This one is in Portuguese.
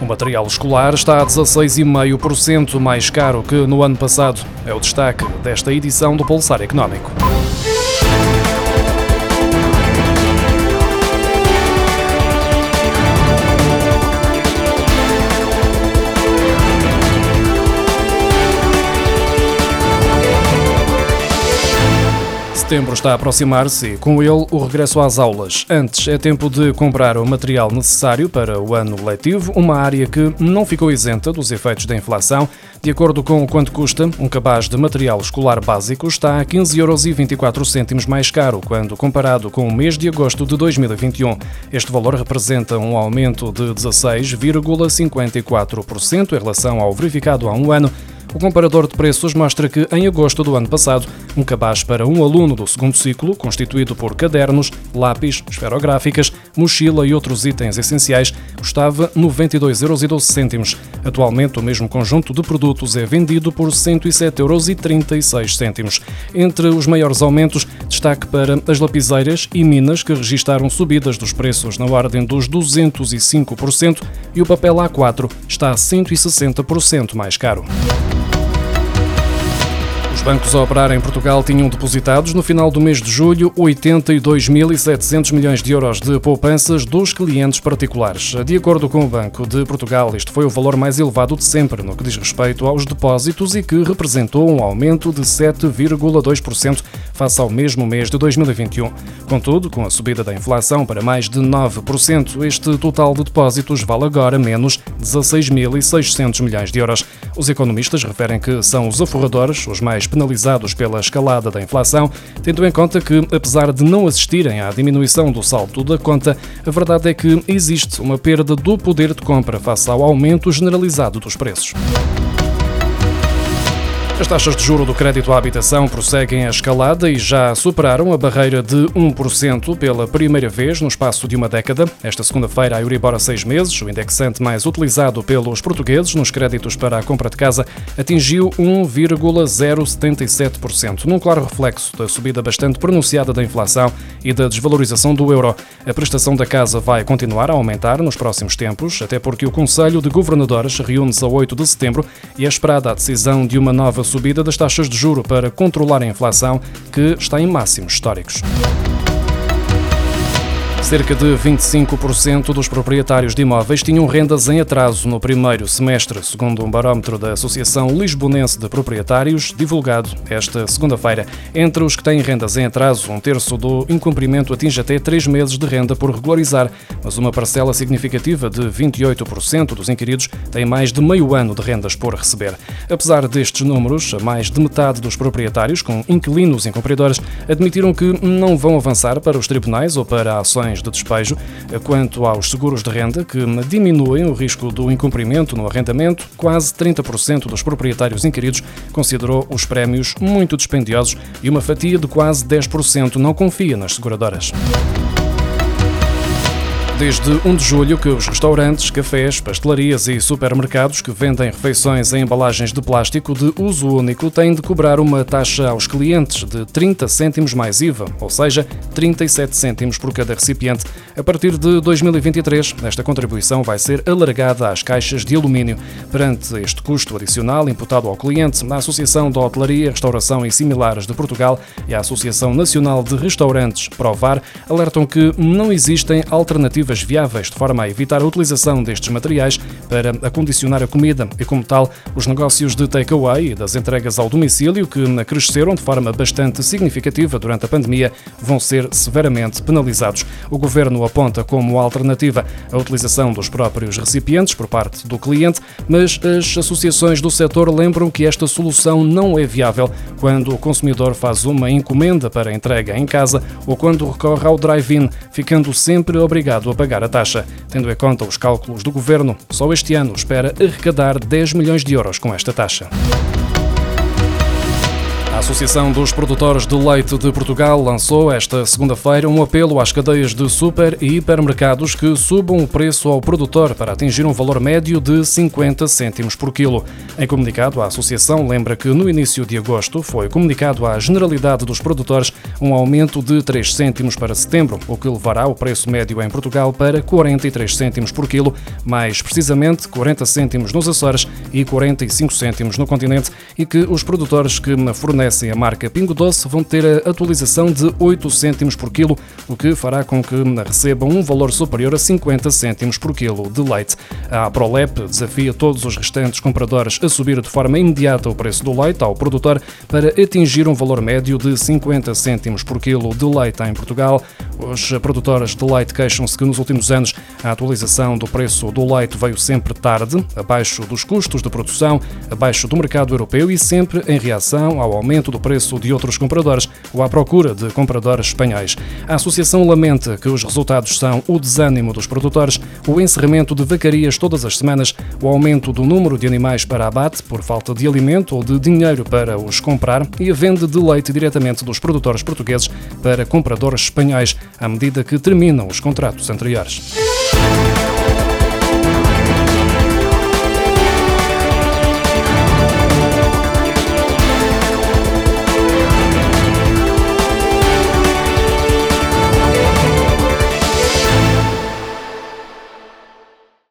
O material escolar está a 16,5% mais caro que no ano passado. É o destaque desta edição do Pulsar Económico. Setembro está a aproximar-se e, com ele, o regresso às aulas. Antes, é tempo de comprar o material necessário para o ano letivo, uma área que não ficou isenta dos efeitos da inflação. De acordo com quanto custa, um cabaz de material escolar básico está a 15,24 euros mais caro quando comparado com o mês de agosto de 2021. Este valor representa um aumento de 16,54% em relação ao verificado há um ano o comparador de preços mostra que, em agosto do ano passado, um cabaz para um aluno do segundo ciclo, constituído por cadernos, lápis, esferográficas, mochila e outros itens essenciais, custava 92,12 euros. Atualmente, o mesmo conjunto de produtos é vendido por 107,36 euros. Entre os maiores aumentos, destaque para as lapiseiras e minas, que registaram subidas dos preços na ordem dos 205%, e o papel A4 está a 160% mais caro. Os bancos a operar em Portugal tinham depositados no final do mês de julho 82.700 milhões de euros de poupanças dos clientes particulares. De acordo com o Banco de Portugal, este foi o valor mais elevado de sempre no que diz respeito aos depósitos e que representou um aumento de 7,2% face ao mesmo mês de 2021. Contudo, com a subida da inflação para mais de 9%, este total de depósitos vale agora menos 16.600 milhões de euros. Os economistas referem que são os aforradores os mais penalizados pela escalada da inflação, tendo em conta que, apesar de não assistirem à diminuição do saldo da conta, a verdade é que existe uma perda do poder de compra face ao aumento generalizado dos preços. As taxas de juro do crédito à habitação prosseguem a escalada e já superaram a barreira de 1% pela primeira vez no espaço de uma década. Esta segunda-feira, a Euribor a seis meses, o indexante mais utilizado pelos portugueses nos créditos para a compra de casa, atingiu 1,077%, num claro reflexo da subida bastante pronunciada da inflação e da desvalorização do euro. A prestação da casa vai continuar a aumentar nos próximos tempos, até porque o Conselho de Governadores reúne-se a 8 de setembro e é esperada a decisão de uma nova subida das taxas de juro para controlar a inflação, que está em máximos históricos. Cerca de 25% dos proprietários de imóveis tinham rendas em atraso no primeiro semestre, segundo um barómetro da Associação Lisbonense de Proprietários, divulgado esta segunda-feira. Entre os que têm rendas em atraso, um terço do incumprimento atinge até três meses de renda por regularizar, mas uma parcela significativa de 28% dos inquiridos tem mais de meio ano de rendas por receber. Apesar destes números, mais de metade dos proprietários com inquilinos incumpridores admitiram que não vão avançar para os tribunais ou para ações de despejo. Quanto aos seguros de renda, que diminuem o risco do incumprimento no arrendamento, quase 30% dos proprietários inquiridos considerou os prémios muito dispendiosos e uma fatia de quase 10% não confia nas seguradoras. Desde 1 de julho que os restaurantes, cafés, pastelarias e supermercados que vendem refeições em embalagens de plástico de uso único têm de cobrar uma taxa aos clientes de 30 cêntimos mais IVA, ou seja, 37 cêntimos por cada recipiente. A partir de 2023, esta contribuição vai ser alargada às caixas de alumínio. Perante este custo adicional imputado ao cliente, a Associação de Hotelaria, Restauração e Similares de Portugal e a Associação Nacional de Restaurantes, Provar, alertam que não existem alternativas alternativas viáveis de forma a evitar a utilização destes materiais para acondicionar a comida e, como tal, os negócios de takeaway e das entregas ao domicílio, que cresceram de forma bastante significativa durante a pandemia, vão ser severamente penalizados. O governo aponta como alternativa a utilização dos próprios recipientes por parte do cliente, mas as associações do setor lembram que esta solução não é viável quando o consumidor faz uma encomenda para entrega em casa ou quando recorre ao drive-in, ficando sempre obrigado a pagar a taxa. Tendo em conta os cálculos do governo, só este ano espera arrecadar 10 milhões de euros com esta taxa. A Associação dos Produtores de Leite de Portugal lançou esta segunda-feira um apelo às cadeias de super e hipermercados que subam o preço ao produtor para atingir um valor médio de 50 cêntimos por quilo. Em comunicado, a Associação lembra que no início de agosto foi comunicado à generalidade dos produtores um aumento de 3 cêntimos para setembro, o que levará o preço médio em Portugal para 43 cêntimos por quilo, mais precisamente 40 cêntimos nos Açores e 45 cêntimos no continente, e que os produtores que fornecem fornecem a marca Pingo Doce vão ter a atualização de 8 cêntimos por quilo, o que fará com que recebam um valor superior a 50 cêntimos por quilo de leite. A Prolep desafia todos os restantes compradores a subir de forma imediata o preço do leite ao produtor para atingir um valor médio de 50 cêntimos por quilo de leite em Portugal. Os produtores de leite queixam-se que nos últimos anos a atualização do preço do leite veio sempre tarde, abaixo dos custos de produção, abaixo do mercado europeu e sempre em reação ao aumento aumento do preço de outros compradores ou à procura de compradores espanhóis. A associação lamenta que os resultados são o desânimo dos produtores, o encerramento de vacarias todas as semanas, o aumento do número de animais para abate por falta de alimento ou de dinheiro para os comprar e a venda de leite diretamente dos produtores portugueses para compradores espanhóis, à medida que terminam os contratos anteriores.